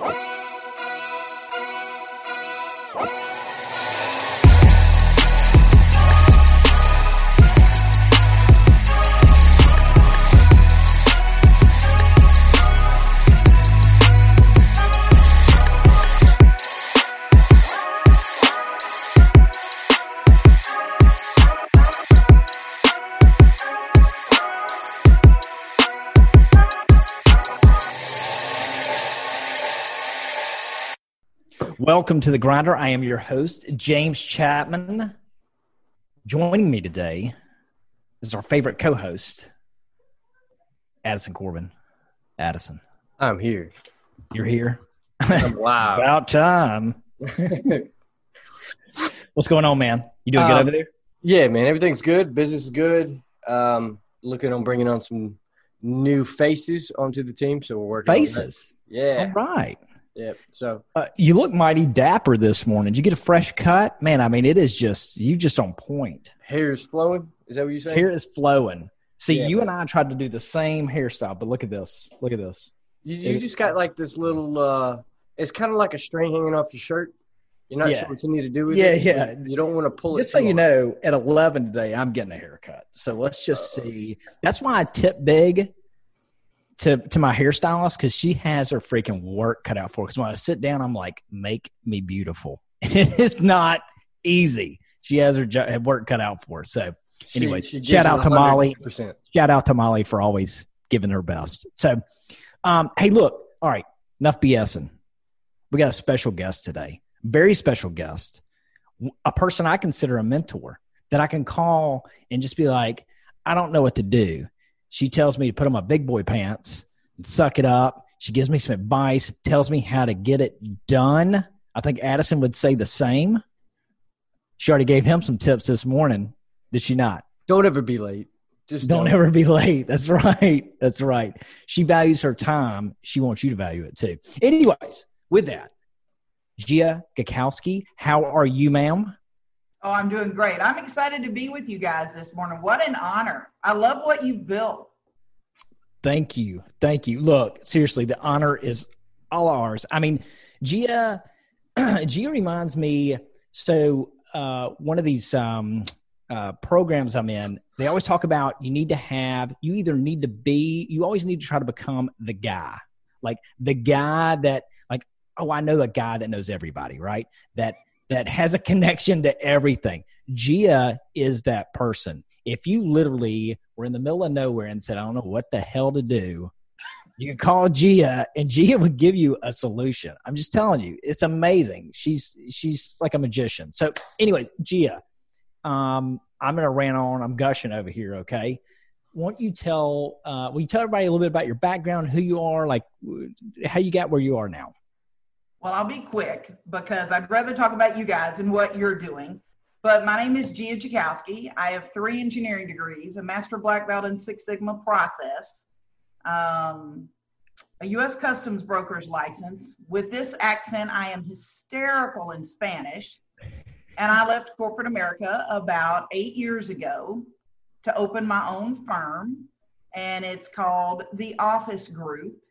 Woo! Welcome to the Grinder. I am your host, James Chapman. Joining me today is our favorite co-host, Addison Corbin. Addison, I'm here. you're here. I'm live. About time. What's going on, man? You doing good Um, over there? yeah, man, everything's good. Business is good. Um, looking on bringing on some new faces onto the team, so we're working. Faces. All Yeah, right. Yeah. So Uh, you look mighty dapper this morning. Did you get a fresh cut? Man, I mean, it is just, you just on point. hair is flowing. Is that what you say? Hair is flowing. See, Yeah, you man. and I tried to do the same hairstyle, but look at this. Look at this. You, you just got like this little. uh It's kind of like a string hanging off your shirt. You're not Yeah. sure what you need to do with Yeah, it. yeah. Yeah. You don't want to pull it. Just so you know, at 11 today, I'm getting a haircut. So let's just see. That's why I tip big to to my hairstylist because she has her freaking work cut out for. Because when I sit down, I'm like, make me beautiful. it's not easy. She has her jo- work cut out for. her. So She- anyway, she gives shout out to Molly. 100%. shout out to Molly for always giving her best. So, um, hey, look, all right, enough BSing. We got a special guest today, very special guest, a person I consider a mentor that I can call and just be like, I don't know what to do. She tells me to put on my big boy pants, and suck it up. She gives me some advice, tells me how to get it done. I think Addison would say the same. She already gave him some tips this morning, did she not? Don't ever be late. Just Don't ever be late. That's right. That's right. She values her time. She wants you to value it too. Anyways, with that, Jea Gackowski, how are you, ma'am? Oh, I'm doing great. I'm excited to be with you guys this morning. What an honor. I love what you've built. Thank you. Thank you. Look, seriously, the honor is all ours. I mean, Jea, Jea reminds me. So, uh, one of these um, uh, programs I'm in, they always talk about you need to have, you either need to be, you always need to try to become the guy, like the guy that, like, oh, I know a guy that knows everybody, right? That that has a connection to everything. Jea is that person. If you literally were in the middle of nowhere and said, I don't know what the hell to do, you could call Jea and Jea would give you a solution. I'm just telling you, it's amazing. She's she's like a magician. So anyway, Jea, um, I'm gonna rant on, I'm gushing over here, okay? Won't you tell uh will you tell everybody a little bit about your background, who you are, like how you got where you are now? Well, I'll be quick because I'd rather talk about you guys and what you're doing. But my name is Jea Gackowski. I have three engineering degrees, a master black belt in Six Sigma process, um, a U.S. Customs broker's license. With this accent, I am hysterical in Spanish. And I left corporate America about eight years ago to open my own firm. And it's called The Office Group.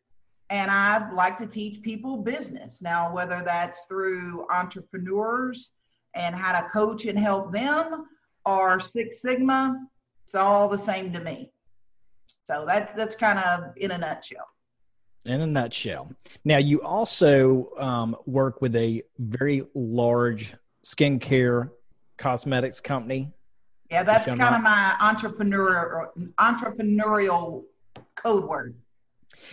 And I like to teach people business. Now, whether that's through entrepreneurs and how to coach and help them or Six Sigma, it's all the same to me. So that's that's kind of in a nutshell. in a nutshell. Now, you also um, work with a very large skincare cosmetics company. Yeah, that's kind of my entrepreneur entrepreneurial code word.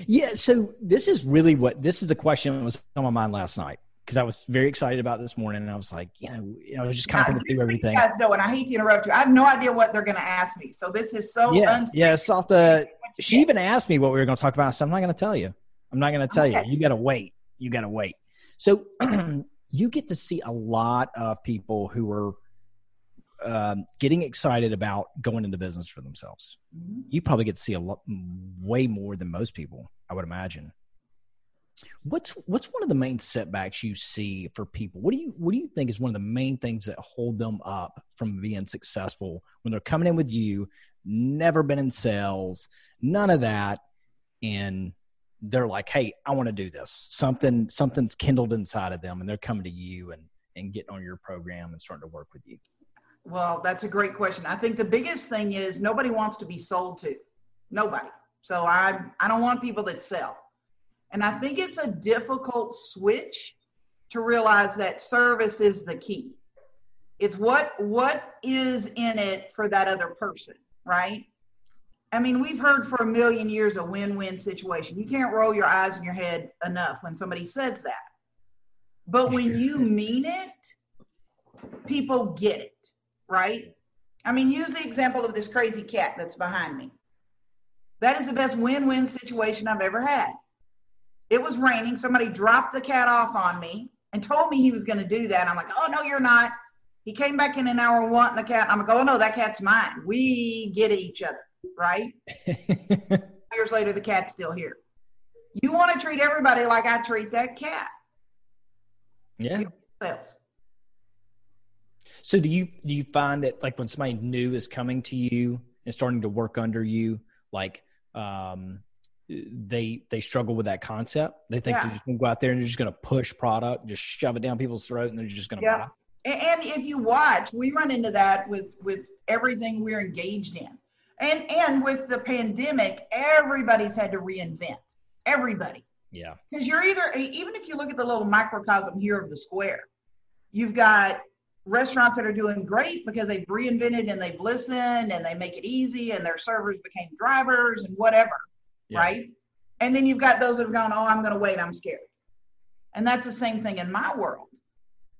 Yeah, so this is really what this is the question that was on my mind last night because I was very excited about this morning, and I was like, you know, you know I was just kind of thinking through everything. You guys know, and I hate to interrupt you. I have no idea what they're going to ask me. So this is so Yeah, yeah. The she get. even asked me what we were going to talk about. So I'm not going to tell you. I'm not going to tell Okay. you. You got to wait. You got to wait. So you get to see a lot of people who are um, getting excited about going into business for themselves. Mhm. You probably get to see a lot, way more than most people, I would imagine. What's what's one of the main setbacks you see for people? What do you what do you think is one of the main things that hold them up from being successful when they're coming in with you, never been in sales, none of that, and they're like, "Hey, I want to do this." Something something's kindled inside of them, and they're coming to you and and getting on your program and starting to work with you. Well, that's a great question. I think the biggest thing is nobody wants to be sold to. Nobody. So I I don't want people that sell. And I think it's a difficult switch to realize that service is the key. It's what what is in it for that other person, right? I mean, we've heard for a million years a win-win situation. You can't roll your eyes in your head enough when somebody says that. But when you mean it, people get it, right? I mean, use the example of this crazy cat that's behind me. That is the best win-win situation I've ever had. It was raining. Somebody dropped the cat off on me and told me he was going to do that. I'm like, oh, no, you're not. He came back in an hour wanting the cat. I'm like, oh, no, that cat's mine. We get each other, right? Years later, the cat's still here. You want to treat everybody like I treat that cat. Yeah. So do you do you find that like when somebody new is coming to you and starting to work under you, like um, they they struggle with that concept. They think yeah. they're just gonna go out there and they're just gonna push product, just shove it down people's throat, and they're just gonna yeah. buy. And if you watch, we run into that with with everything we're engaged in, and and with the pandemic, everybody's had to reinvent. Everybody. Yeah. Because you're either even if you look at the little microcosm here of the square, you've got restaurants that are doing great because they've reinvented and they've listened and they make it easy and their servers became drivers and whatever yeah. right? And then you've got those that have gone, oh, I'm going to wait, I'm scared. And that's the same thing in my world.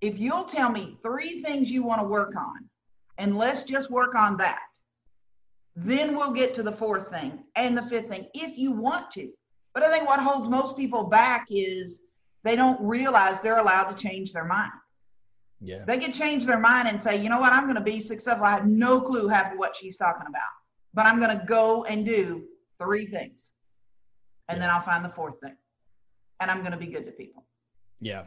If you'll tell me three things you want to work on, and let's just work on that, then we'll get to the fourth thing and the fifth thing if you want to. But I think what holds most people back is they don't realize they're allowed to change their mind. Yeah. They can change their mind and say, you know what, I'm going to be successful. I have no clue half of what she's talking about, but I'm going to go and do three things and yeah. then I'll find the fourth thing. And I'm going to be good to people. Yeah.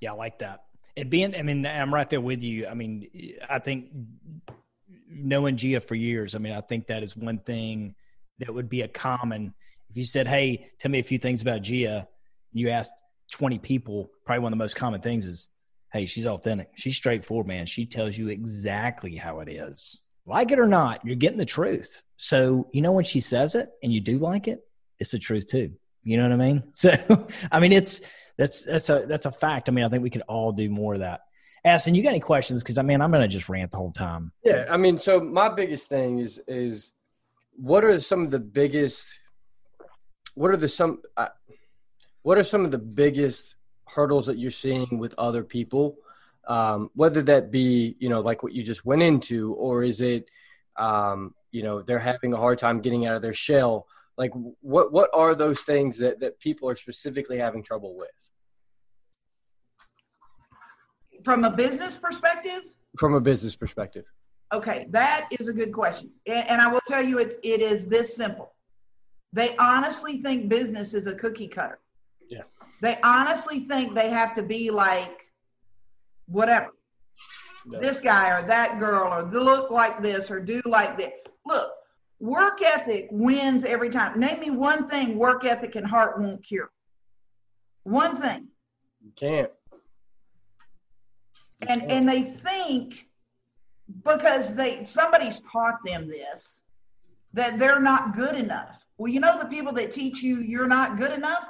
Yeah, I like that. It being, I mean, I'm right there with you. I mean, I think knowing Jea for years, I mean, I think that is one thing that would be a common. If you said, "Hey, tell me a few things about Jea," you asked 20 people, probably one of the most common things is, "Hey, she's authentic. She's straightforward, man. She tells you exactly how it is. Like it or not, you're getting the truth. So, you know when she says it and you do like it, it's the truth too. You know what I mean? So, I mean, it's that's that's a that's a fact. I mean, I think we could all do more of that. Addison, you got any questions? Because I mean, I'm gonna just rant the whole time. Yeah, I mean, so my biggest thing is is what are some of the biggest what are the some uh, what are some of the biggest hurdles that you're seeing with other people um, whether that be you know like what you just went into or is it um, you know they're having a hard time getting out of their shell like what what are those things that that people are specifically having trouble with? From a business perspective? From a business perspective. Okay that is a good question. And i will tell you it's it is this simple. They honestly think business is a cookie cutter they honestly think they have to be like whatever no. this guy or that girl or look like this or do like this look Work ethic wins every time. Name me one thing work ethic and heart won't cure. One thing. You can't. You and can't. and they think because they somebody's taught them this that they're not good enough. Well, you know the people that teach you you're not good enough,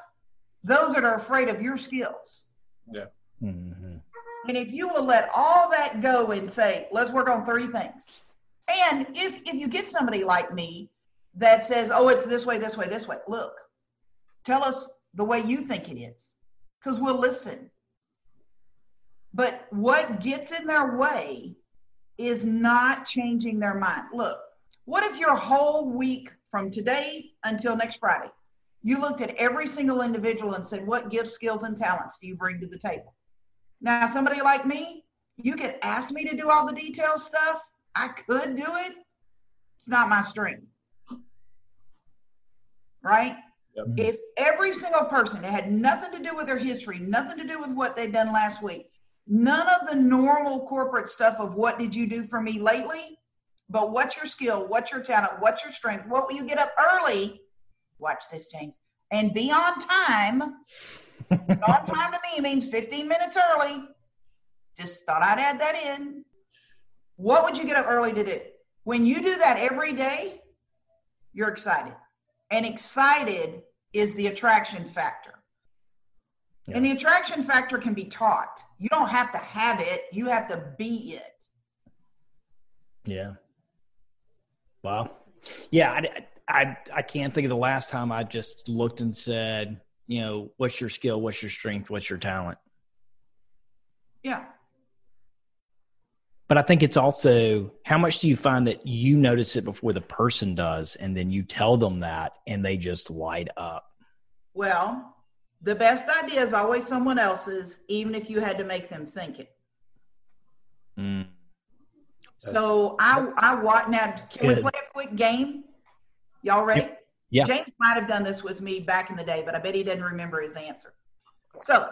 those that are afraid of your skills. Yeah. Mm-hmm. And if you will let all that go and say, let's work on three things. And if if you get somebody like me that says, "Oh, it's this way, this way, this way," look, tell us the way you think it is, because we'll listen. But what gets in their way is not changing their mind. Look, what if your whole week from today until next Friday, you looked at every single individual and said, What gifts, skills, and talents do you bring to the table? Now, somebody like me, you could ask me to do all the detail stuff, I could do it. It's not my strength. Right? Yep. If every single person it had nothing to do with their history, nothing to do with what they'd done last week, none of the normal corporate stuff of what did you do for me lately, but what's your skill, what's your talent, what's your strength, what will you get up early? Watch this, James. and be on time. on time to me means 15 minutes early. Just thought I'd add that in. What would you get up early to do? When you do that every day, you're excited. And excited is the attraction factor. Yeah. And the attraction factor can be taught. You don't have to have it, you have to be it. Yeah. Wow. Yeah, I, I I I can't think of the last time I just looked and said, you know, what's your skill, what's your strength, what's your talent? Yeah. But I think it's also how much do you find that you notice it before the person does, and then you tell them that, and they just light up. Well, the best idea is always someone else's, even if you had to make them think it. Mm. So I I watch now. Can good. we play a quick game? Y'all ready? Yeah. James might have done this with me back in the day, but I bet he doesn't remember his answer. So,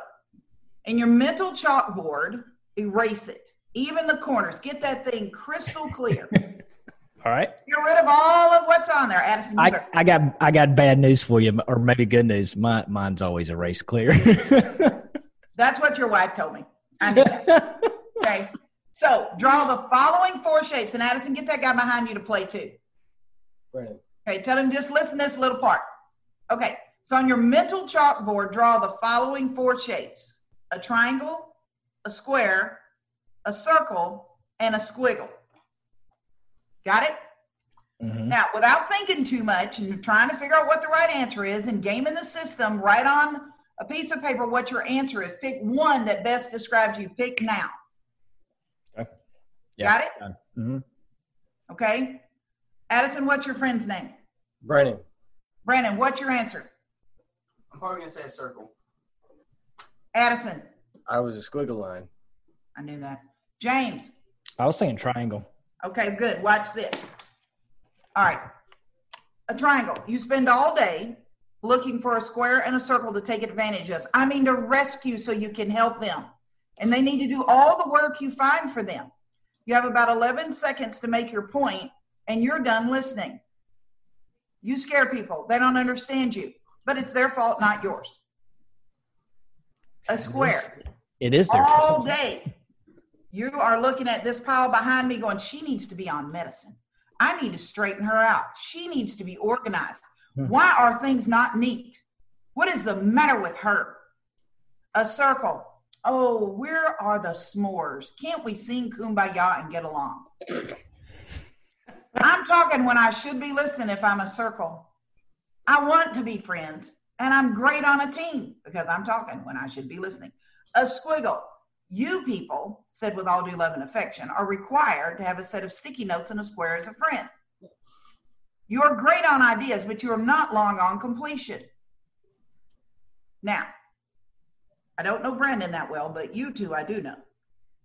in your mental chalkboard, erase it, even the corners. Get that thing crystal clear. all right. Get rid of all of what's on there, Addison. I, I got I got bad news for you, or maybe good news. My, mine's always erased clear. That's what your wife told me. I knew that. okay. So draw the following four shapes, and Addison, get that guy behind you to play too. Brandon. Okay, tell him just listen to this little part. Okay, so on your mental chalkboard, draw the following four shapes a triangle, a square, a circle, and a squiggle. Got it? Mm-hmm. Now, without thinking too much and trying to figure out what the right answer is and gaming the system, write on a piece of paper what your answer is. Pick one that best describes you. Pick now. Okay. Yeah. Got it? Mm-hmm. Okay. Addison, what's your friend's name? Brandon. Brandon, what's your answer? I'm probably gonna say a circle. Addison. I was a squiggle line. I knew that. James. I was saying triangle. Okay, good. Watch this. All right. A triangle. You spend all day looking for a square and a circle to take advantage of. I mean, to rescue so you can help them. And they need to do all the work you find for them. You have about 11 seconds to make your point, and you're done listening. You scare people. They don't understand you, but it's their fault, not yours. A square. It is, their all fault. day. You are looking at this pile behind me going, she needs to be on medicine. I need to straighten her out. She needs to be organized. Hmm. Why are things not neat? What is the matter with her? A circle. Oh, where are the s'mores? Can't we sing kumbaya and get along? I'm talking when I should be listening if I'm a circle. I want to be friends, and I'm great on a team because I'm talking when I should be listening. A squiggle. You people, said with all due love and affection, are required to have a set of sticky notes and a square as a friend. You're great on ideas, but you're not long on completion. Now, I don't know Brandon that well, but you two I do know.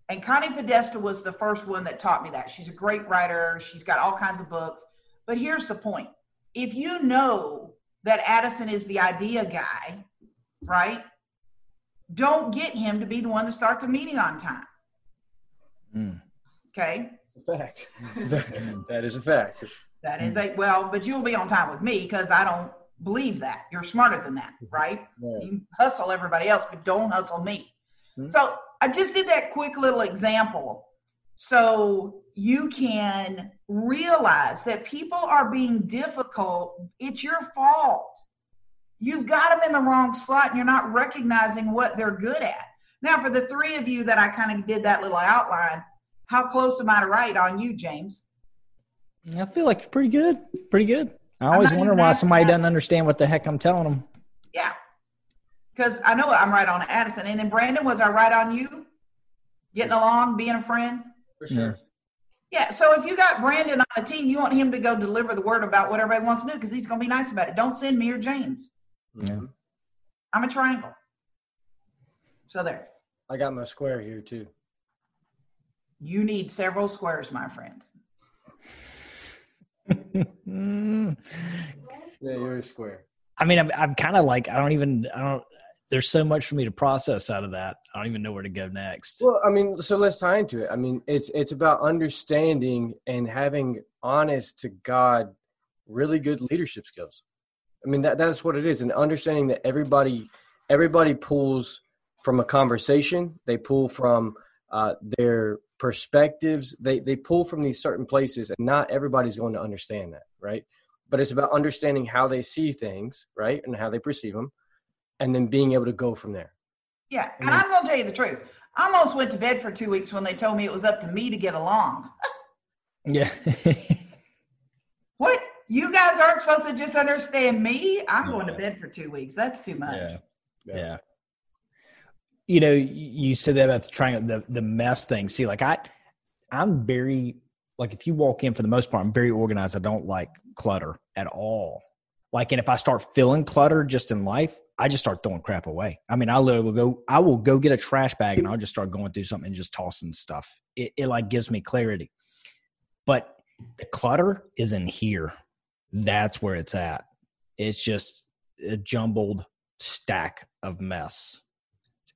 And Connie Podesta was the first one that taught me that. She's a great writer. She's got all kinds of books. But here's the point. If you know that Addison is the idea guy, right? Don't get him to be the one to start the meeting on time. Mm. Okay. A fact. that is a fact. That is a well, but you'll be on time with me because I don't believe that. You're smarter than that, right? Yeah. You hustle everybody else, but don't hustle me. Mm-hmm. So I just did that quick little example so you can realize that people are being difficult. It's your fault. You've got them in the wrong slot and you're not recognizing what they're good at. Now, for the three of you that I kind of did that little outline, how close am I to right on you, James? I feel like pretty good. Pretty good. I always wonder why somebody doesn't understand what the heck I'm telling them. Yeah because I know I'm right on Addison. And then Brandon, was I right on you? Getting along, being a friend? For sure. Yeah. So if you got Brandon on a team, you want him to go deliver the word about what everybody wants to do because he's going to be nice about it. Don't send me or James. Mm-hmm. Yeah. I'm a triangle. So there. I got my square here too. You need several squares, my friend. yeah, you're a square. I mean, I'm, I'm kind of like, I don't even, I don't, there's so much for me to process out of that. I don't even know where to go next. Well, I mean, so let's tie into it. I mean, it's it's about understanding and having honest to God, really good leadership skills. I mean, that, that's what it is. And understanding that everybody, everybody pulls from a conversation. They pull from uh, their perspectives. They, they pull from these certain places and not everybody's going to understand that. Right. But it's about understanding how they see things. Right. And how they perceive them and then being able to go from there. Yeah. And I'm going to tell you the truth. I almost went to bed for two weeks when they told me it was up to me to get along. yeah. what? You guys aren't supposed to just understand me? I'm going to bed for two weeks. That's too much. Yeah. yeah. You know, you said that about trying the the mess thing. See, like I, I'm very like if you walk in for the most part, I'm very organized. I don't like clutter at all. Like, and if I start feeling clutter just in life, I just start throwing crap away. I mean, I literally will go, I will go get a trash bag and I'll just start going through something and just tossing stuff. It, it like gives me clarity. But the clutter is in here. That's where it's at. It's just a jumbled stack of mess.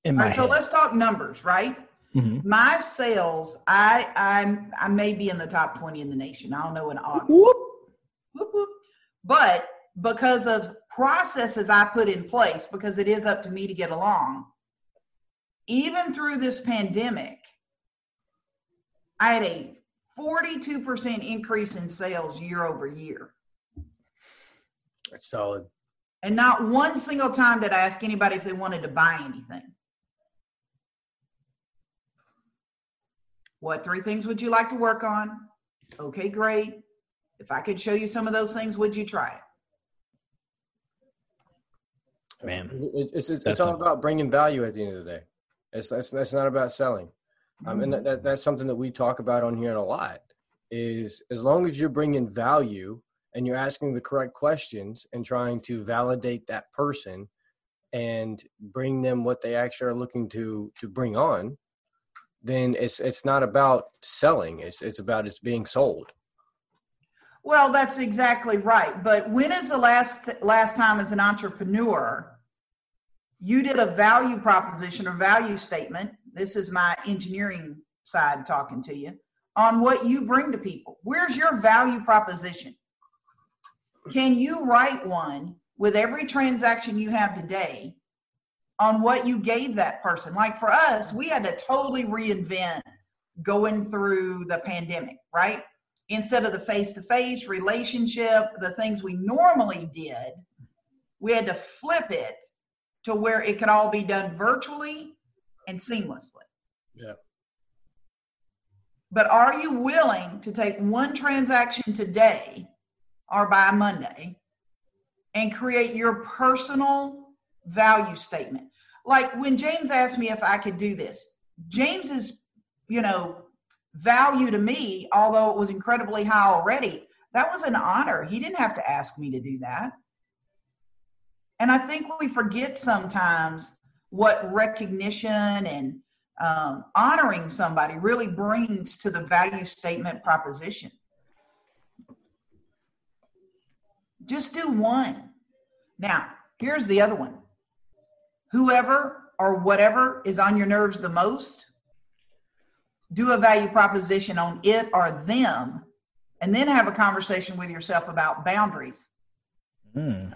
In my right, so let's talk numbers, right? Mm-hmm. My sales, I I'm I may be in the top 20 in the nation. I don't know in August. Whoop. Whoop, whoop. But because of processes I put in place, because it is up to me to get along, even through this pandemic, I had a 42% increase in sales year over year. That's solid. And not one single time did I ask anybody if they wanted to buy anything. What three things would you like to work on? Okay, great. If I could show you some of those things, would you try it? Man. It's it's, it's all a, about bringing value at the end of the day. It's that's that's not about selling. Mm-hmm. Um, and that, that, that's something that we talk about on here a lot. Is as long as you're bringing value and you're asking the correct questions and trying to validate that person and bring them what they actually are looking to to bring on, then it's it's not about selling. It's it's about it's being sold. Well, that's exactly right. But when is the last last time as an entrepreneur you did a value proposition or value statement? This is my engineering side talking to you on what you bring to people. Where's your value proposition? Can you write one with every transaction you have today on what you gave that person? Like for us, we had to totally reinvent going through the pandemic, right? instead of the face to face relationship, the things we normally did, we had to flip it to where it could all be done virtually and seamlessly. Yeah. But are you willing to take one transaction today or by Monday and create your personal value statement? Like when James asked me if I could do this, James is, you know, value to me, although it was incredibly high already, that was an honor. He didn't have to ask me to do that. And I think we forget sometimes what recognition and um, honoring somebody really brings to the value statement proposition. Just do one. Now, here's the other one whoever or whatever is on your nerves the most, do a value proposition on it or them, and then have a conversation with yourself about boundaries. Hmm.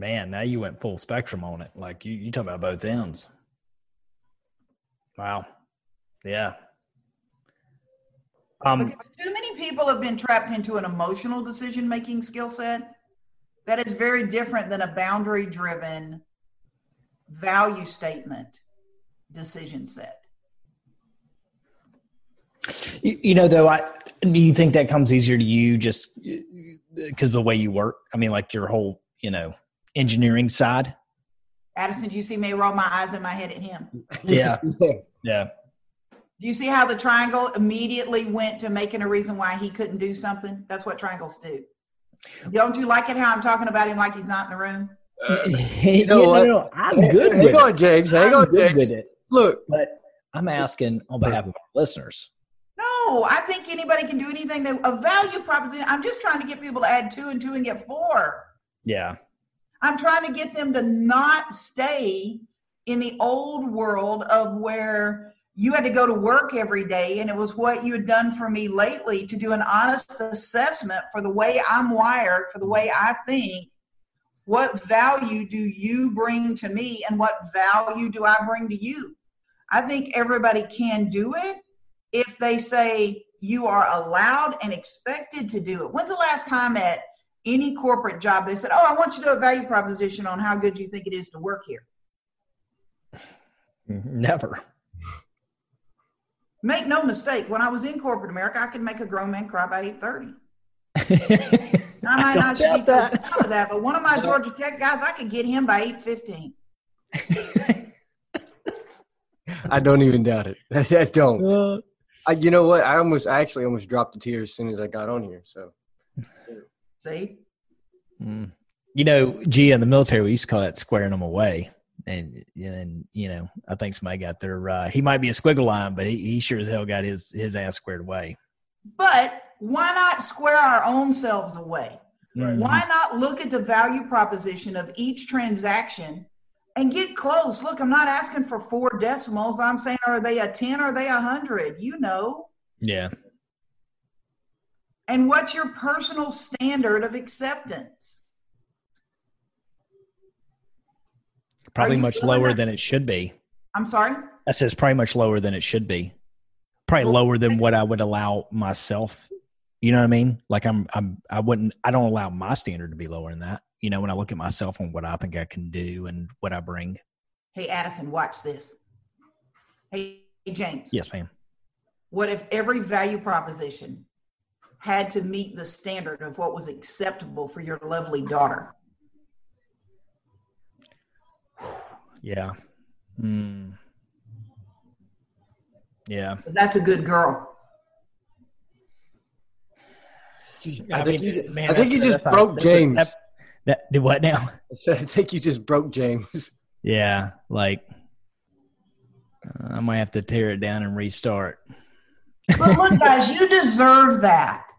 Man, now you went full spectrum on it. Like you, you talk about both ends. Wow. Yeah. Um, because too many people have been trapped into an emotional decision making skill set that is very different than a boundary driven value statement decision set. You, you know, though, I do you think that comes easier to you just because the way you work? I mean, like your whole, you know, engineering side. Addison, do you see me roll my eyes in my head at him? Yeah, yeah. Do you see how the triangle immediately went to making a reason why he couldn't do something? That's what triangles do. Don't you like it how I'm talking about him like he's not in the room? Uh, you know yeah, no, no, I'm good hang with on, James. Hang I'm on, good James. with it. Look, but I'm asking on behalf of our listeners. No, I think anybody can do anything that a value proposition. I'm just trying to get people to add two and two and get four. Yeah. I'm trying to get them to not stay in the old world of where you had to go to work every day and it was what you had done for me lately to do an honest assessment for the way I'm wired, for the way I think, What value do you bring to me and what value do I bring to you? I think everybody can do it if they say you are allowed and expected to do it. When's the last time at any corporate job they said, Oh, I want you to do a value proposition on how good you think it is to work here? Never. Make no mistake, when I was in corporate America, I could make a grown man cry by 830. I might not speak that. of that, but one of my Georgia Tech guys, I could get him by 815. I don't even doubt it. I don't. Uh, I, you know what? I almost, I actually almost dropped a tear as soon as I got on here. So, see, mm. you know, Jea in the military, we used to call that squaring them away. And and you know, I think somebody got their. Uh, he might be a squiggle line, but he, he sure as hell got his his ass squared away. But why not square our own selves away? Right. Why not look at the value proposition of each transaction and get close. Look, I'm not asking for four decimals. I'm saying, are they a 10 are they a 100? You know. Yeah. And what's your personal standard of acceptance? Probably much lower that? than it should be. I'm sorry? That says probably much lower than it should be. Probably well, lower than what I would allow myself. You know what I mean? Like I'm, I'm, I wouldn't, I don't allow my standard to be lower than that you know, when I look at myself and what I think I can do and what I bring. Hey, Addison, watch this. Hey, James. Yes, ma'am. What if every value proposition had to meet the standard of what was acceptable for your lovely daughter? Yeah. Hmm. Yeah. That's a good girl. I, think, you, man, I think you just broke a, James. A, that did what now? I think you just broke James. Yeah, like uh, I might have to tear it down and restart. but look, guys, you deserve that.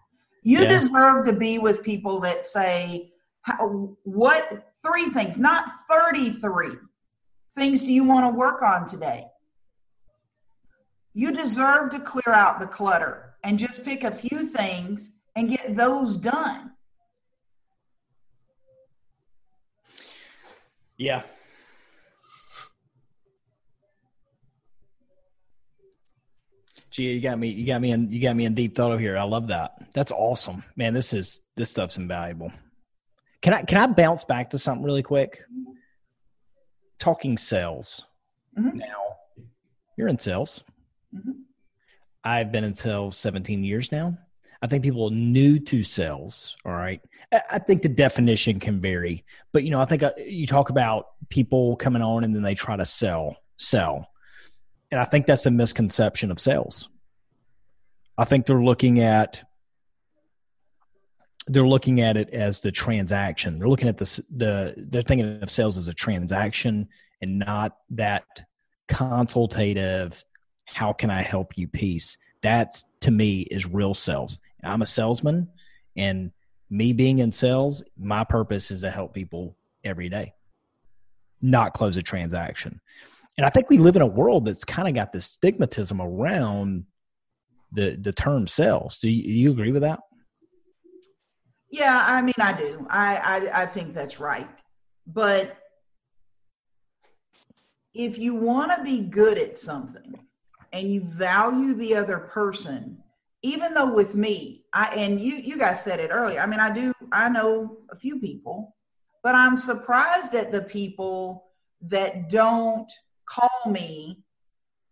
You yeah. deserve to be with people that say, how, "What three things? Not thirty-three things do you want to work on today?" You deserve to clear out the clutter and just pick a few things and get those done. Yeah. Gee, you got me. You got me in. You got me in deep thought over here. I love that. That's awesome, man. This is this stuff's invaluable. Can I can I bounce back to something really quick? Talking sales. Mm-hmm. Now, you're in sales. Mm-hmm. I've been in sales 17 years now. I think people new to sales, all right. I think the definition can vary, but you know, I think uh, you talk about people coming on and then they try to sell, sell. And I think that's a misconception of sales. I think they're looking at they're looking at it as the transaction. They're looking at the the they're thinking of sales as a transaction and not that consultative how can I help you piece. That's to me is real sales. I'm a salesman, and me being in sales, my purpose is to help people every day, not close a transaction. And I think we live in a world that's kind of got this stigmatism around the the term sales. Do you, you agree with that? Yeah, I mean, I do. I, I I think that's right. But if you want to be good at something and you value the other person even though with me, I and you you guys said it earlier. I mean, I do I know a few people, but I'm surprised at the people that don't call me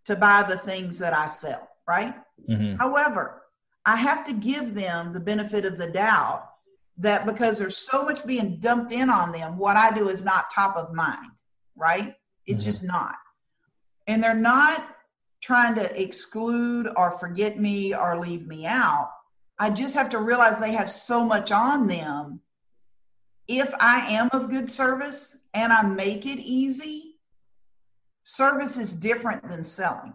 to buy the things that I sell, right? Mm-hmm. However, I have to give them the benefit of the doubt that because there's so much being dumped in on them, what I do is not top of mind, right? It's mm-hmm. just not. And they're not trying to exclude or forget me or leave me out. I just have to realize they have so much on them. If I am of good service and I make it easy, service is different than selling.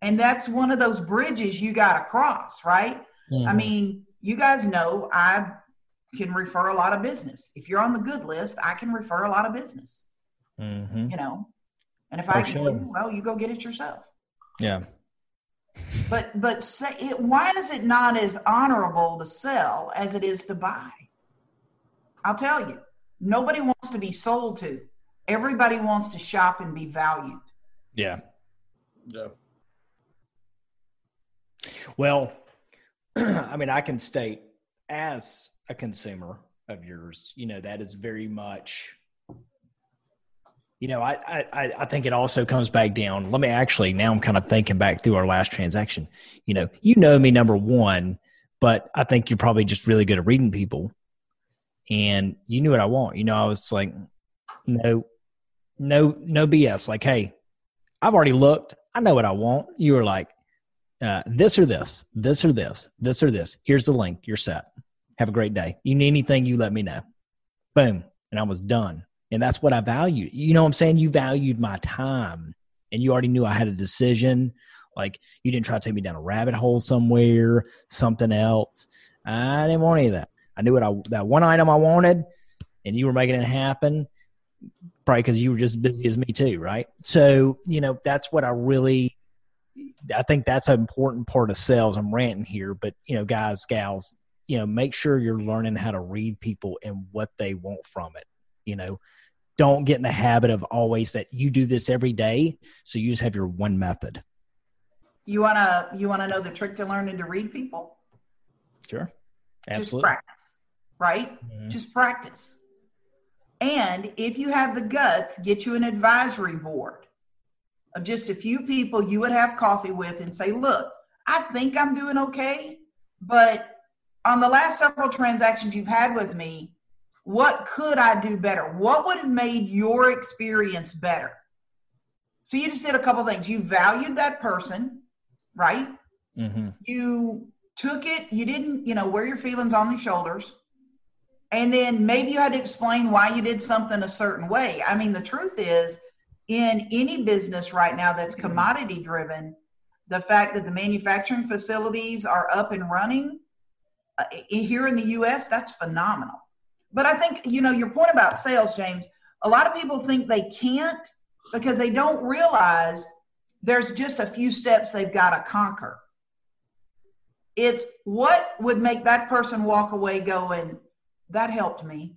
And that's one of those bridges you got to cross, right? I mean, you guys know I can refer a lot of business. If you're on the good list, I can refer a lot of business. Mm-hmm. You know, and if For I can, sure. well, you go get it yourself. Yeah. But but say it, why is it not as honorable to sell as it is to buy? I'll tell you. Nobody wants to be sold to. Everybody wants to shop and be valued. Yeah. Yeah. Well, I mean, I can state as a consumer of yours, you know, that is very much, you know, I, I, I think it also comes back down. Let me actually, now I'm kind of thinking back through our last transaction. You know, you know me, number one, but I think you're probably just really good at reading people. And you knew what I want. You know, I was like, no, no, no BS. Like, hey, I've already looked. I know what I want. You were like, uh, this or this, this or this, this or this. Here's the link. You're set. Have a great day. You need anything, you let me know. Boom. And I was done. And that's what I valued. You know what I'm saying? You valued my time and you already knew I had a decision. Like you didn't try to take me down a rabbit hole somewhere, something else. I didn't want any of that. I knew what I that one item I wanted, and you were making it happen. Probably because you were just as busy as me too, right? So you know that's what I really I think that's an important part of sales. I'm ranting here, but you know, guys, gals, you know, make sure you're learning how to read people and what they want from it. You know, don't get in the habit of always that you do this every day. So you just have your one method. You wanna you wanna know the trick to learning to read people? Sure. Absolutely. Just practice, right? Mhm. Just practice. And if you have the guts, get you an advisory board of just a few people you would have coffee with and say, look, I think I'm doing okay, but on the last several transactions you've had with me, what could I do better? What would have made your experience better? So you just did a couple things. You valued that person, right? Mhm. you took it you didn't you know wear your feelings on your shoulders and then maybe you had to explain why you did something a certain way. I mean the truth is in any business right now that's commodity driven the fact that the manufacturing facilities are up and running uh, here in the us that's phenomenal. But i think you know your point about sales james a lot of people think they can't because they don't realize there's just a few steps they've got to conquer. It's what would make that person walk away going, that helped me.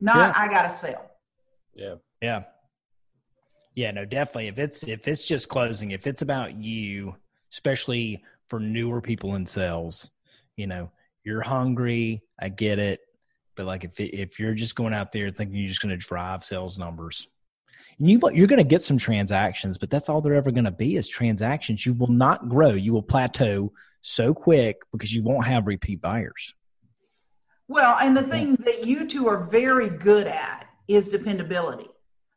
Not Yeah. I got to sell. Yeah. Yeah. Yeah, no, definitely. If it's if it's just closing, if it's about you, especially for newer people in sales, you know, you're hungry, I get it, but like if it, if you're just going out there thinking you're just going to drive sales numbers, you you're going to get some transactions, but that's all they're ever going to be is transactions. You will not grow. You will plateau so quick because you won't have repeat buyers. Well, and the thing that you two are very good at is dependability.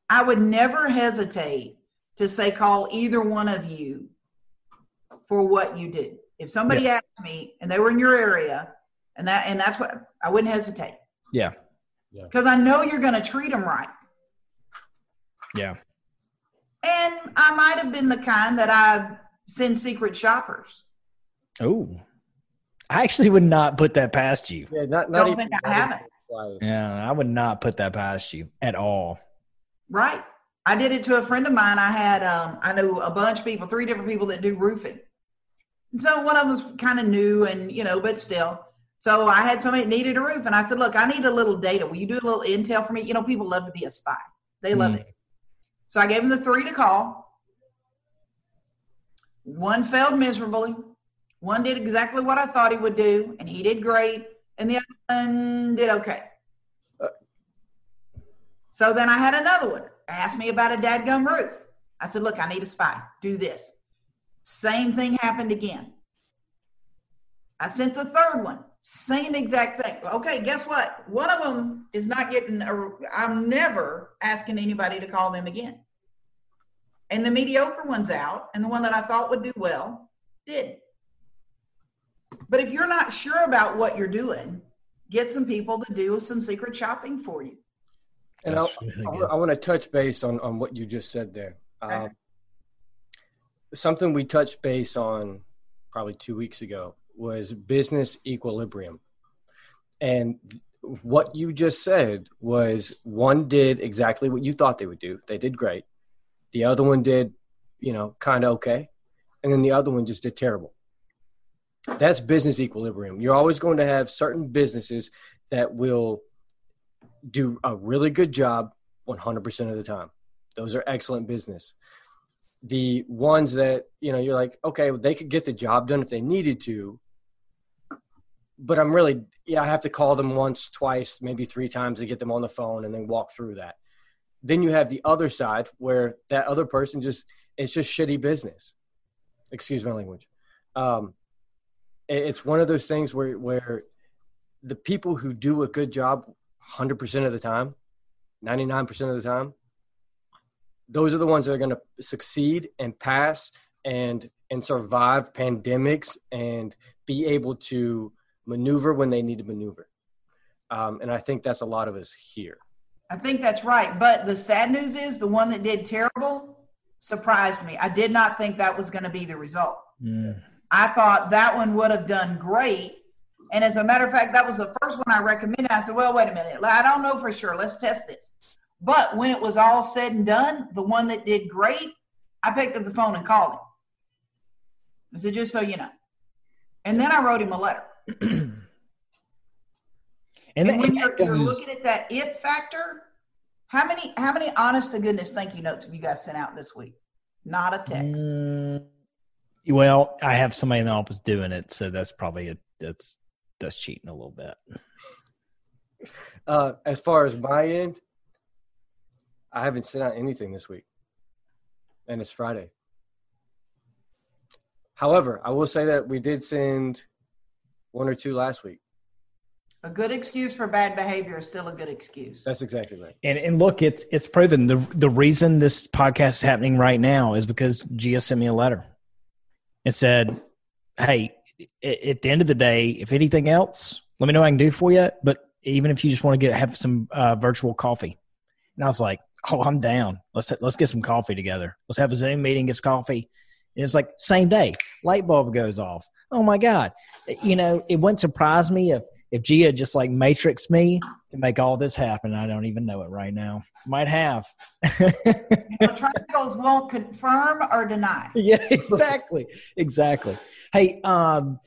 I would never hesitate to say call either one of you for what you do. If somebody asked me and they were in your area and that and that's what I wouldn't hesitate Yeah. because I know you're going to treat them right. Yeah. And I might have been the kind that I send secret shoppers. Oh. I actually would not put that past you. Yeah. Not, not Don't even, think I haven't. Yeah, I would not put that past you at all. Right. I did it to a friend of mine. I had, um, I knew a bunch of people, three different people that do roofing. And so one of them was kind of new and, you know, but still. So I had somebody that needed a roof and I said, look, I need a little data. Will you do a little intel for me? You know, people love to be a spy. They love Mm. it. So I gave them the three to call. One failed miserably. One did exactly what I thought he would do, and he did great. And the other one did okay. So then I had another one ask me about a dadgum roof. I said, look, I need a spy. Do this. Same thing happened again. I sent the third one. Same exact thing. Okay, guess what? One of them is not getting, a, I'm never asking anybody to call them again. And the mediocre one's out, and the one that I thought would do well did. But if you're not sure about what you're doing, get some people to do some secret shopping for you. And I, really I, I want to touch base on, on what you just said there. Okay. Um, something we touched base on probably two weeks ago was business equilibrium. And what you just said was one did exactly what you thought they would do. They did great. The other one did, you know, kind of okay. And then the other one just did terrible. That's business equilibrium. You're always going to have certain businesses that will do a really good job 100% of the time. Those are excellent business. The ones that, you know, you're like, okay, they could get the job done if they needed to, but I'm really, yeah, I have to call them once, twice, maybe three times to get them on the phone and then walk through that. Then you have the other side where that other person just, it's just shitty business. Excuse my language. Um, it's one of those things where, where the people who do a good job 100% of the time, 99% of the time, those are the ones that are going to succeed and pass and and survive pandemics and be able to maneuver when they need to maneuver. Um, and I think that's a lot of us here. I think that's right. But the sad news is the one that did terrible surprised me. I did not think that was going to be the result. Mm. I thought that one would have done great. And as a matter of fact, that was the first one I recommended. I said, well, wait a minute. I don't know for sure. Let's test this. But when it was all said and done, the one that did great, I picked up the phone and called him. I said, just so you know. And then I wrote him a letter. and, and when you're, you're, looking at that it factor, how many how many honest to goodness thank you notes have you guys sent out this week? Not a text. Mm, well, I have somebody in the office doing it, so that's probably a, that's that's cheating a little bit. Uh, as far as my end, I haven't sent out anything this week, and it's Friday. However, I will say that we did send one or two last week. A good excuse for bad behavior is still a good excuse. That's exactly right. And and look, it's it's proven the the reason this podcast is happening right now is because Jea sent me a letter. It said, "Hey, at the end of the day, if anything else, let me know what I can do for you. But even if you just want to get have some uh, virtual coffee." And I was like, "Oh, I'm down. Let's let's get some coffee together. Let's have a Zoom meeting, get some coffee." And it's like same day, light bulb goes off oh my god you know it wouldn't surprise me if if Jea just like matrix me to make all this happen. I don't even know it right now. Might have. triangles won't confirm or deny. Yeah, exactly. Exactly. Hey, um,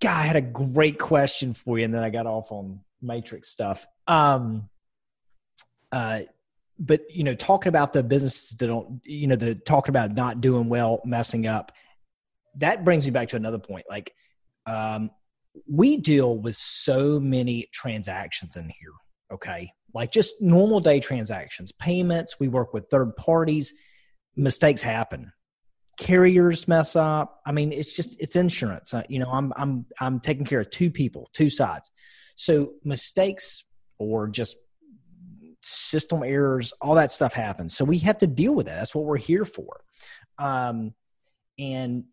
God, I had a great question for you, and then I got off on matrix stuff. Um, uh, but you know, talking about the businesses that don't, you know, the talking about not doing well, messing up that brings me back to another point. Like, um, we deal with so many transactions in here. Okay. Like just normal day transactions, payments. We work with third parties. Mistakes happen. Carriers mess up. I mean, it's just it's insurance. Uh, you know, I'm I'm I'm taking care of two people, two sides. So mistakes or just system errors, all that stuff happens. So we have to deal with that. That's what we're here for. Um, and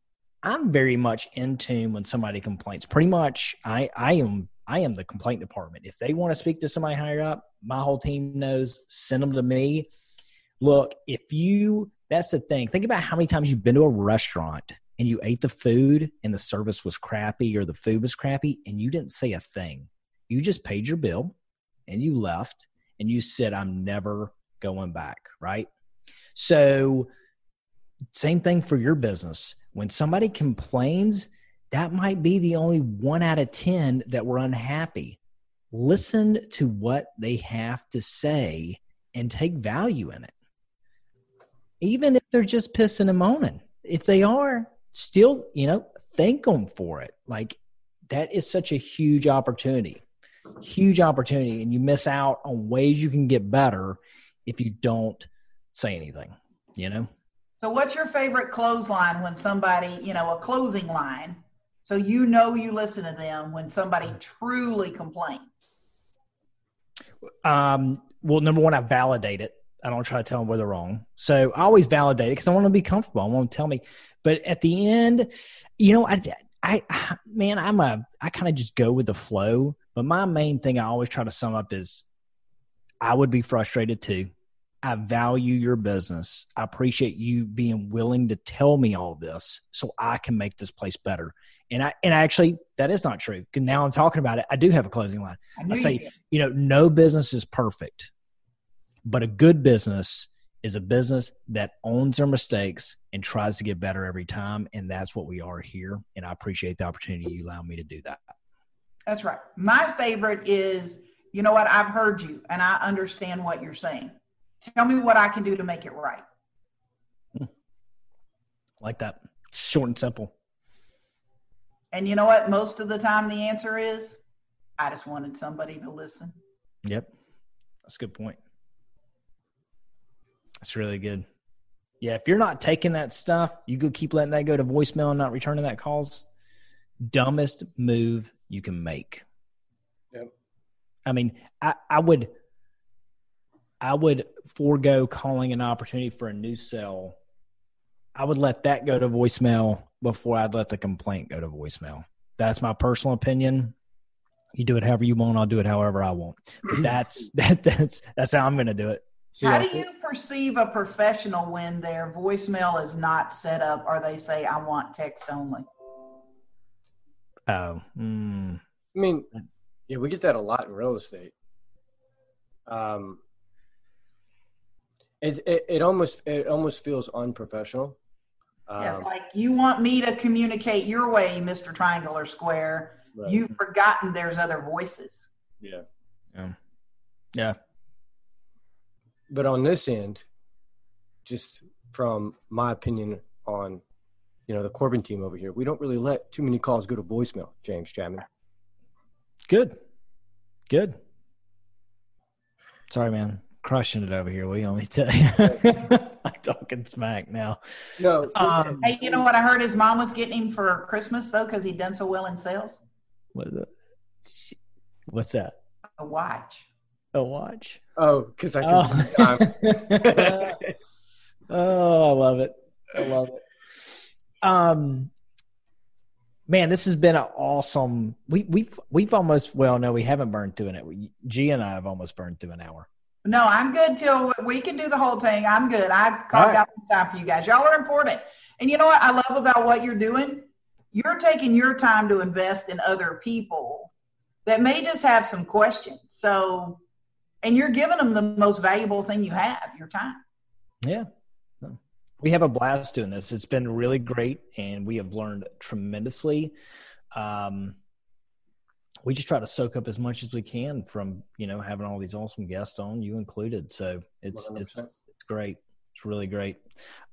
I'm very much in tune when somebody complains. Pretty much, I I am I am the complaint department. If they want to speak to somebody higher up, my whole team knows. Send them to me. Look, if you that's the thing. Think about how many times you've been to a restaurant and you ate the food and the service was crappy or the food was crappy and you didn't say a thing. You just paid your bill and you left and you said, I'm never going back, right? So, same thing for your business when somebody complains, that might be the only one out of 10 that were unhappy. Listen to what they have to say and take value in it. Even if they're just pissing and moaning. If they are, still, you know, thank them for it. Like that is such a huge opportunity. Huge opportunity. And you miss out on ways you can get better if you don't say anything, you know? So, what's your favorite clothesline when somebody, you know, a closing line? So you know you listen to them when somebody truly complains. Um, well, number one, I validate it. I don't try to tell them where they're wrong. So I always validate it because I want to be comfortable. I want to tell me. But at the end, you know, I, I, man, I'm a, I kind of just go with the flow. But my main thing I always try to sum up is I would be frustrated too. I value your business. I appreciate you being willing to tell me all this so I can make this place better. And I and actually that is not true. Now I'm talking about it. I do have a closing line. I, I say, you, you know, no business is perfect, but a good business is a business that owns their mistakes and tries to get better every time. And that's what we are here. And I appreciate the opportunity you allow me to do that. That's right. My favorite is you know what? I've heard you and I understand what you're saying. Tell me what I can do to make it right. Hmm. Like that. Short and simple. And you know what? Most of the time, the answer is I just wanted somebody to listen. Yep. That's a good point. That's really good. Yeah, if you're not taking that stuff, you go keep letting that go to voicemail and not returning that calls. Dumbest move you can make. Yep. I mean, I, I would I would forego calling an opportunity for a new sell. I would let that go to voicemail before I'd let the complaint go to voicemail. That's my personal opinion. You do it however you want. I'll do it however I want. But that's that, that's that's how I'm going to do it. How do you perceive a professional when their voicemail is not set up or they say, I want text only? Oh, mm, I mean, yeah, we get that a lot in real estate. Um, it it, it almost it almost feels unprofessional. Um, yes, like you want me to communicate your way, Mr. Triangle or Square. right. You've forgotten there's other voices. yeah. yeah, yeah, But on this end, just from my opinion on, you know, the Corbin team over here, we don't really let too many calls go to voicemail. James Chapman. good, good. Sorry, man, crushing it over here. We only tell you? I'm talking smack now. No, Um, Hey, you know what I heard his mom was getting him for Christmas though, because he'd done so well in sales? what what's that? A watch. A watch. oh, because I can. Oh. oh, I love it. I love it. Um, man, this has been an awesome. We we've we've almost well, no, we haven't burned through an hour. G and I have almost burned through an hour. No, I'm good till we can do the whole thing. I'm good. I've carved right. out some time for you guys. Y'all are important. And you know what I love about what you're doing? You're taking your time to invest in other people that may just have some questions. So, and you're giving them the most valuable thing you have, your time. Yeah. We have a blast doing this. It's been really great, and we have learned tremendously. Um, we just try to soak up as much as we can from you know having all these awesome guests on, you included. So it's it's 100%. it's great. It's really great.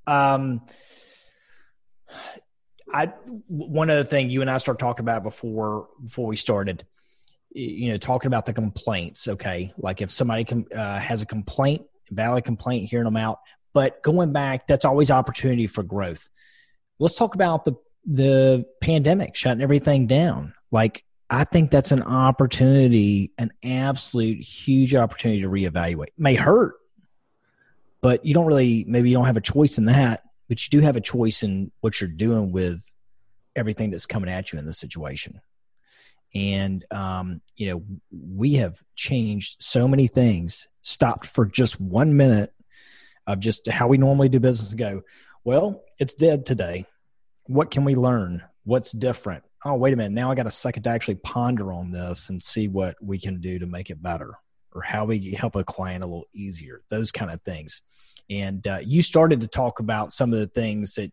Um, I one other thing you and I started talking about before before we started, you know, talking about the complaints. Okay, like if somebody com- uh, has a complaint, valid complaint, hearing them out. But going back, that's always opportunity for growth. Let's talk about the the pandemic shutting everything down. Like I think that's an opportunity, an absolute huge opportunity to reevaluate. May hurt, but you don't really maybe you don't have a choice in that, but you do have a choice in what you're doing with everything that's coming at you in this situation. And um, you know, we have changed so many things, stopped for just one minute of just how we normally do business and go, well, it's dead today. What can we learn? What's different? Oh, wait a minute. Now I got a second to actually ponder on this and see what we can do to make it better or how we help a client a little easier, those kind of things. And uh, you started to talk about some of the things that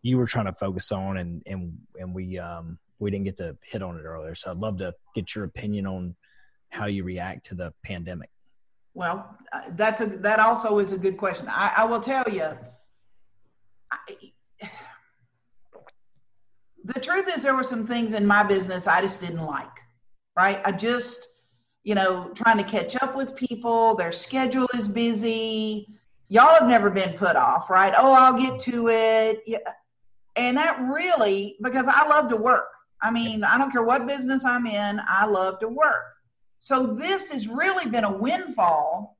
you were trying to focus on and, and, and we, um, we didn't get to hit on it earlier. So I'd love to get your opinion on how you react to the pandemic. Well, uh, that's a, that also is a good question. I, I will tell you, I, the truth is there were some things in my business I just didn't like, right? I just, you know, trying to catch up with people. Their schedule is busy. Y'all have never been put off, right? Oh, I'll get to it. Yeah. And that really, because I love to work. I mean, I don't care what business I'm in, I love to work. So this has really been a windfall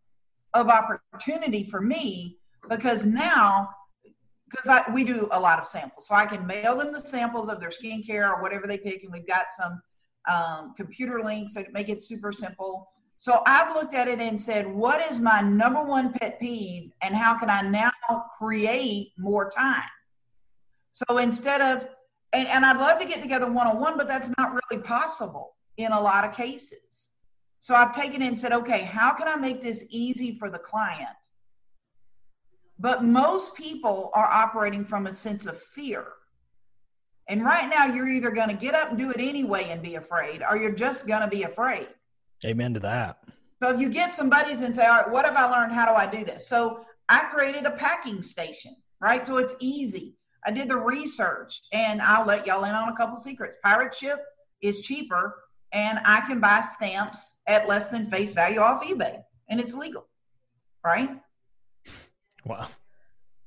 of opportunity for me because now, because we do a lot of samples, so I can mail them the samples of their skincare or whatever they pick, and we've got some um, computer links that make it super simple. So I've looked at it and said, what is my number one pet peeve, and how can I now create more time? So instead of, and, and I'd love to get together one on one, but that's not really possible in a lot of cases. So I've taken it and said, okay, how can I make this easy for the client? But most people are operating from a sense of fear. And right now, you're either going to get up and do it anyway and be afraid, or you're just going to be afraid. Amen to that. So if you get some buddies and say, all right, what have I learned? How do I do this? So I created a packing station, right? So it's easy. I did the research and I'll let y'all in on a couple secrets. Pirate ship is cheaper and I can buy stamps at less than face value off eBay and it's legal, right? Wow.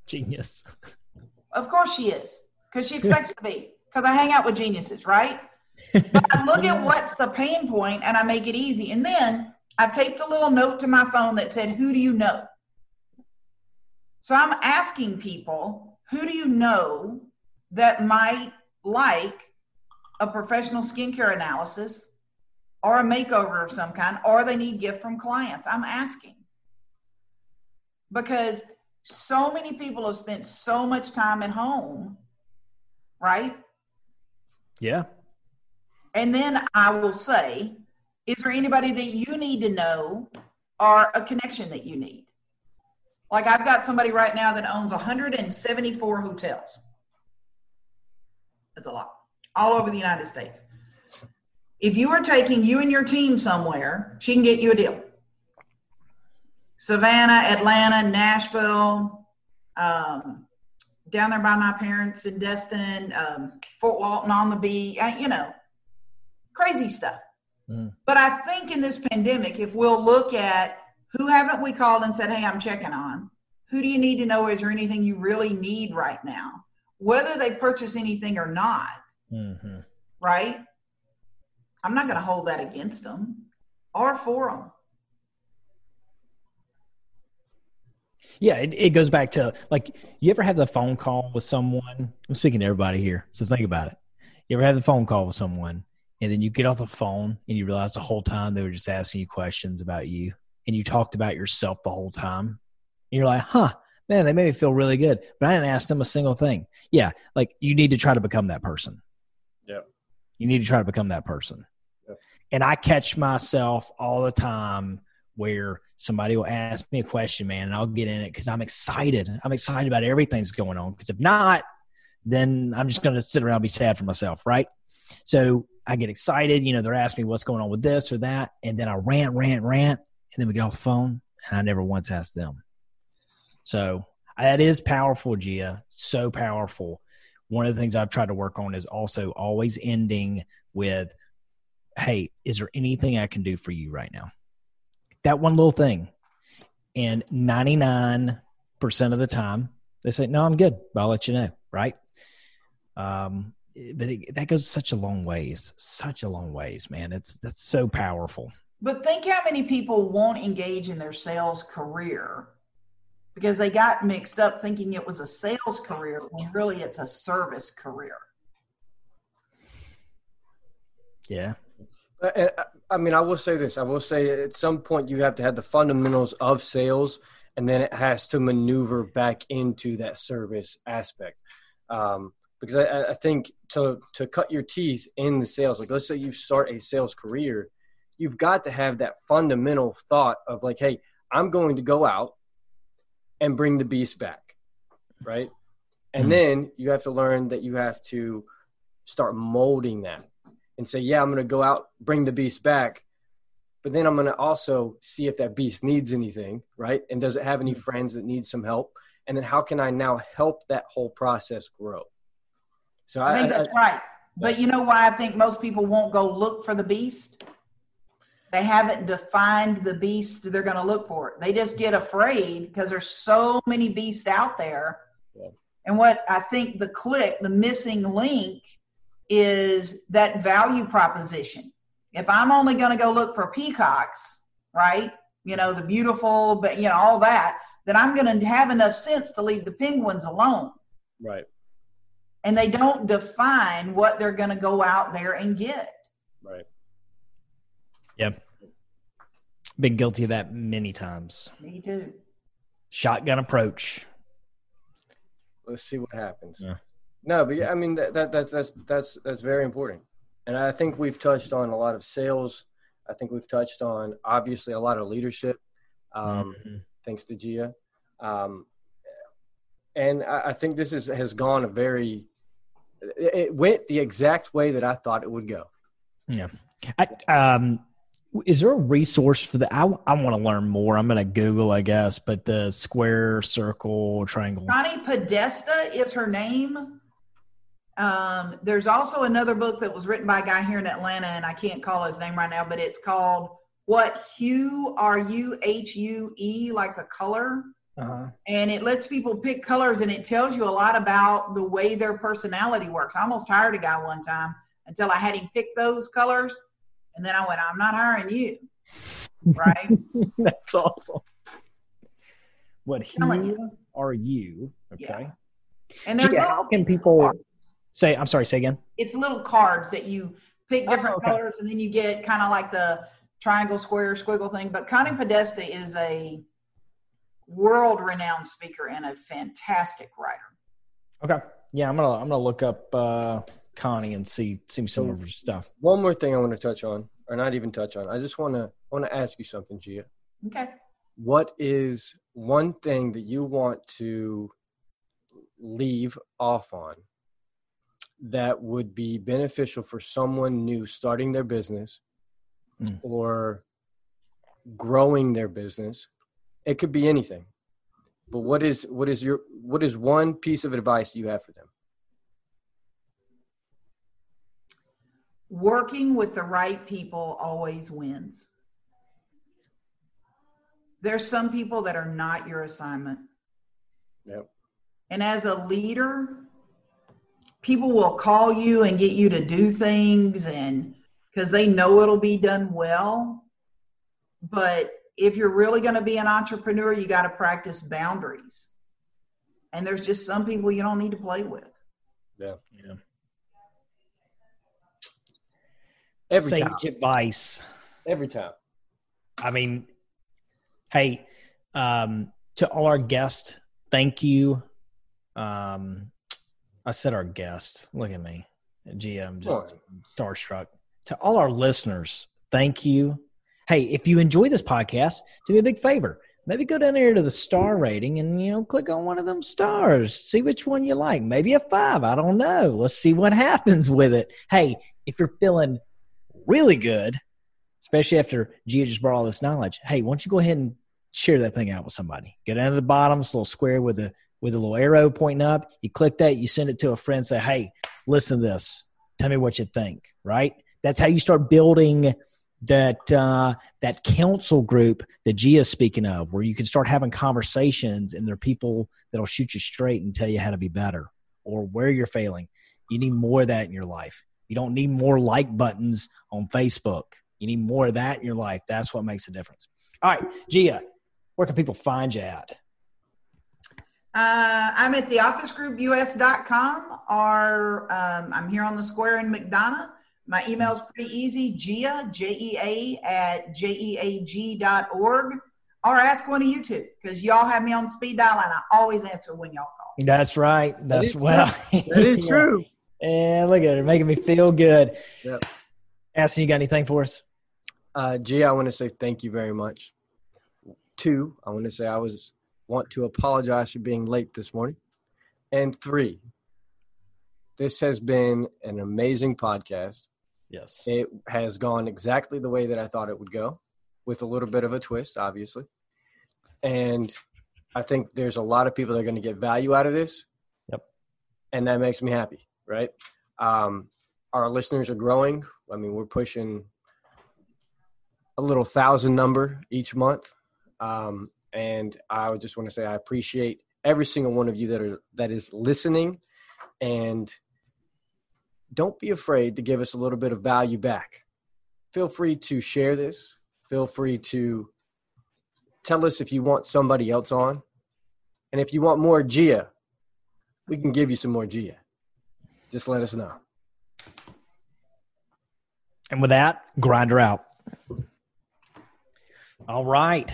Genius. Of course she is because she expects to be because I hang out with geniuses, right? But I look at what's the pain point and I make it easy. And then I taped a little note to my phone that said, Who do you know? So I'm asking people, Who do you know that might like a professional skincare analysis or a makeover of some kind, or they need gift from clients? I'm asking. Because so many people have spent so much time at home, right? Yeah. And then I will say, is there anybody that you need to know or a connection that you need? Like I've got somebody right now that owns 174 hotels. That's a lot. All over the United States. If you are taking you and your team somewhere, she can get you a deal. Savannah, Atlanta, Nashville, um, down there by my parents in Destin, um, Fort Walton on the beach, uh, you know, crazy stuff. Mm. But I think in this pandemic, if we'll look at who haven't we called and said, hey, I'm checking on, who do you need to know? Is there anything you really need right now? Whether they purchase anything or not, mm-hmm. right? I'm not going to hold that against them or for them. Yeah, it, it goes back to like you ever have the phone call with someone? I'm speaking to everybody here, so think about it. You ever have the phone call with someone and then you get off the phone and you realize the whole time they were just asking you questions about you and you talked about yourself the whole time? And you're like, huh, man, they made me feel really good, but I didn't ask them a single thing. Yeah, like you need to try to become that person. Yeah. You need to try to become that person. Yep. And I catch myself all the time where somebody will ask me a question, man, and I'll get in it because I'm excited. I'm excited about everything's going on. Because if not, then I'm just going to sit around be sad for myself, right? So I get excited. You know, they're asking me what's going on with this or that. And then I rant, rant, rant. And then we get off the phone and I never once ask them. So that is powerful, Jea. So powerful. One of the things I've tried to work on is also always ending with, Hey, is there anything I can do for you right now? That one little thing. And 99% of the time, they say, No, I'm good, I'll let you know. Right. Um, but it, that goes such a long ways, such a long ways, man. It's that's so powerful. But think how many people won't engage in their sales career because they got mixed up thinking it was a sales career when really it's a service career. Yeah. I mean, I will say this. I will say at some point you have to have the fundamentals of sales, and then it has to maneuver back into that service aspect. Um, because I, I, think to to cut your teeth in the sales, like let's say you start a sales career, you've got to have that fundamental thought of like, hey, I'm going to go out and bring the beast back, right? And mm-hmm. then you have to learn that you have to start molding that and say, yeah, I'm going to go out, bring the beast back. But then I'm going to also see if that beast needs anything, right? And does it have any mm-hmm. friends that need some help? And then how can I now help that whole process grow? So I, I think that's I, right. But you know why I think most people won't go look for the beast? They haven't defined the beast they're going to look for. They just get afraid because there's so many beasts out there. Yeah. And what I think the click, the missing link is that value proposition. If I'm only going to go look for peacocks, right? You know, the beautiful, but you know, all that, then I'm going to have enough sense to leave the penguins alone. Right. And they don't define what they're going to go out there and get. Right. Yep. Been guilty of that many times. Me too. Shotgun approach. Let's see what happens. Yeah. No, but yeah, I mean that, that that's that's that's that's very important, and I think we've touched on a lot of sales. I think we've touched on obviously a lot of leadership, um, mm-hmm. thanks to Jea, um, and I, I, think this is has gone a very. It went the exact way that I thought it would go. Yeah, I, um, is there a resource for the? I, I want to learn more. I'm going to Google, I guess, but the square, circle, triangle. Connie Podesta is her name. Um, there's also another book that was written by a guy here in Atlanta, and I can't call his name right now, but it's called "What Hue Are You?" H U E, like the color. Uh-huh. and it lets people pick colors and it tells you a lot about the way their personality works. I almost hired a guy one time until I had him pick those colors, and then I went, "I'm not hiring you." Right? That's awesome. What hue are you? Okay. And there's little, how can people say? I'm sorry. Say again. it's little cards that you pick Oh, different okay. colors, and then you get kind of like the triangle, square, squiggle thing. But Connie Podesta is a world-renowned speaker and a fantastic writer. Okay. Yeah, I'm gonna I'm gonna look up uh, Connie and see see some of her stuff. One more thing I want to touch on, or not even touch on. I just want to want to ask you something, Jea. Okay. What is one thing that you want to leave off on that would be beneficial for someone new starting their business Mm. or growing their business? It could be anything. But what is what is your what is one piece of advice you have for them? working with the right people always wins. There's some people that are not your assignment. Yep. And as a leader, people will call you and get you to do things and because they know it'll be done well. But if you're really going to be an entrepreneur, you got to practice boundaries. And there's just some people you don't need to play with. Yeah. Yeah. Every Sage time. advice. Every time. I mean, hey, um, to all our guests, thank you. Um, I said our guest. Look at me. Gee, I'm just What? starstruck. To all our listeners, thank you. Hey, if you enjoy this podcast, do me a big favor. Maybe go down there to the star rating and you know click on one of them stars. See which one you like. Maybe a five. I don't know. Let's see what happens with it. Hey, if you're feeling really good, especially after Jea just brought all this knowledge, hey, why don't you go ahead and share that thing out with somebody? Get down to the bottom, it's a little square with a with a little arrow pointing up. You click that, you send it to a friend, say, hey, listen to this. Tell me what you think, right? That's how you start building that uh, that council group that Jea's speaking of, where you can start having conversations and there are people that'll shoot you straight and tell you how to be better or where you're failing. You need more of that in your life. You don't need more like buttons on Facebook. You need more of that in your life. That's what makes a difference. All right, Jea, where can people find you at? Uh, I'm at theofficegroupus.com or um, I'm here on the square in McDonough. My email is pretty easy, Jea, J-E-A at J-E-A-G dot org or ask one of you two because y'all have me on speed dial and I always answer when y'all call. That's right. That's is well. That is Yeah. true. And look at it, making me feel good. Yep. Addison, you got anything for us? Uh, Jea, I want to say thank you very much. Two, I want to say I was want to apologize for being late this morning. And three, this has been an amazing podcast. Yes. It has gone exactly the way that I thought it would go, with a little bit of a twist, obviously. And I think there's a lot of people that are going to get value out of this. Yep. And that makes me happy, right? Um, our listeners are growing. I mean, we're pushing a little thousand number each month. Um, and I would just want to say I appreciate every single one of you that are that is listening and don't be afraid to give us a little bit of value back. Feel free to share this. Feel free to tell us if you want somebody else on. And if you want more Jea, we can give you some more Jea. Just let us know. And with that, grinder out. All right.